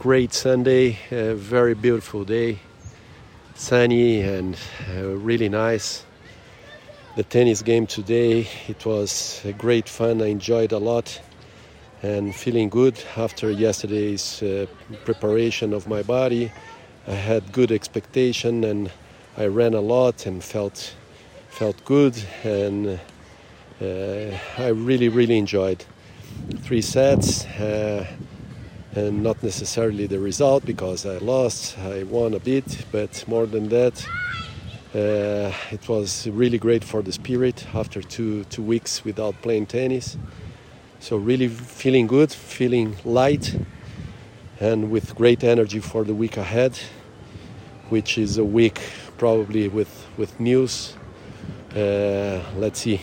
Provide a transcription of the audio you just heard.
great Sunday, a very beautiful day, sunny and uh, really nice. The tennis game today, it was great fun. I enjoyed a lot and feeling good after yesterday's uh, preparation of my body. I had good expectation and I ran a lot and felt felt good and uh, I really really enjoyed three sets uh, and not necessarily the result because I lost I won a bit but more than that uh, it was really great for the spirit after two two weeks without playing tennis. So really feeling good feeling light and with great energy for the week ahead which is a week probably with with news. Uh, let's see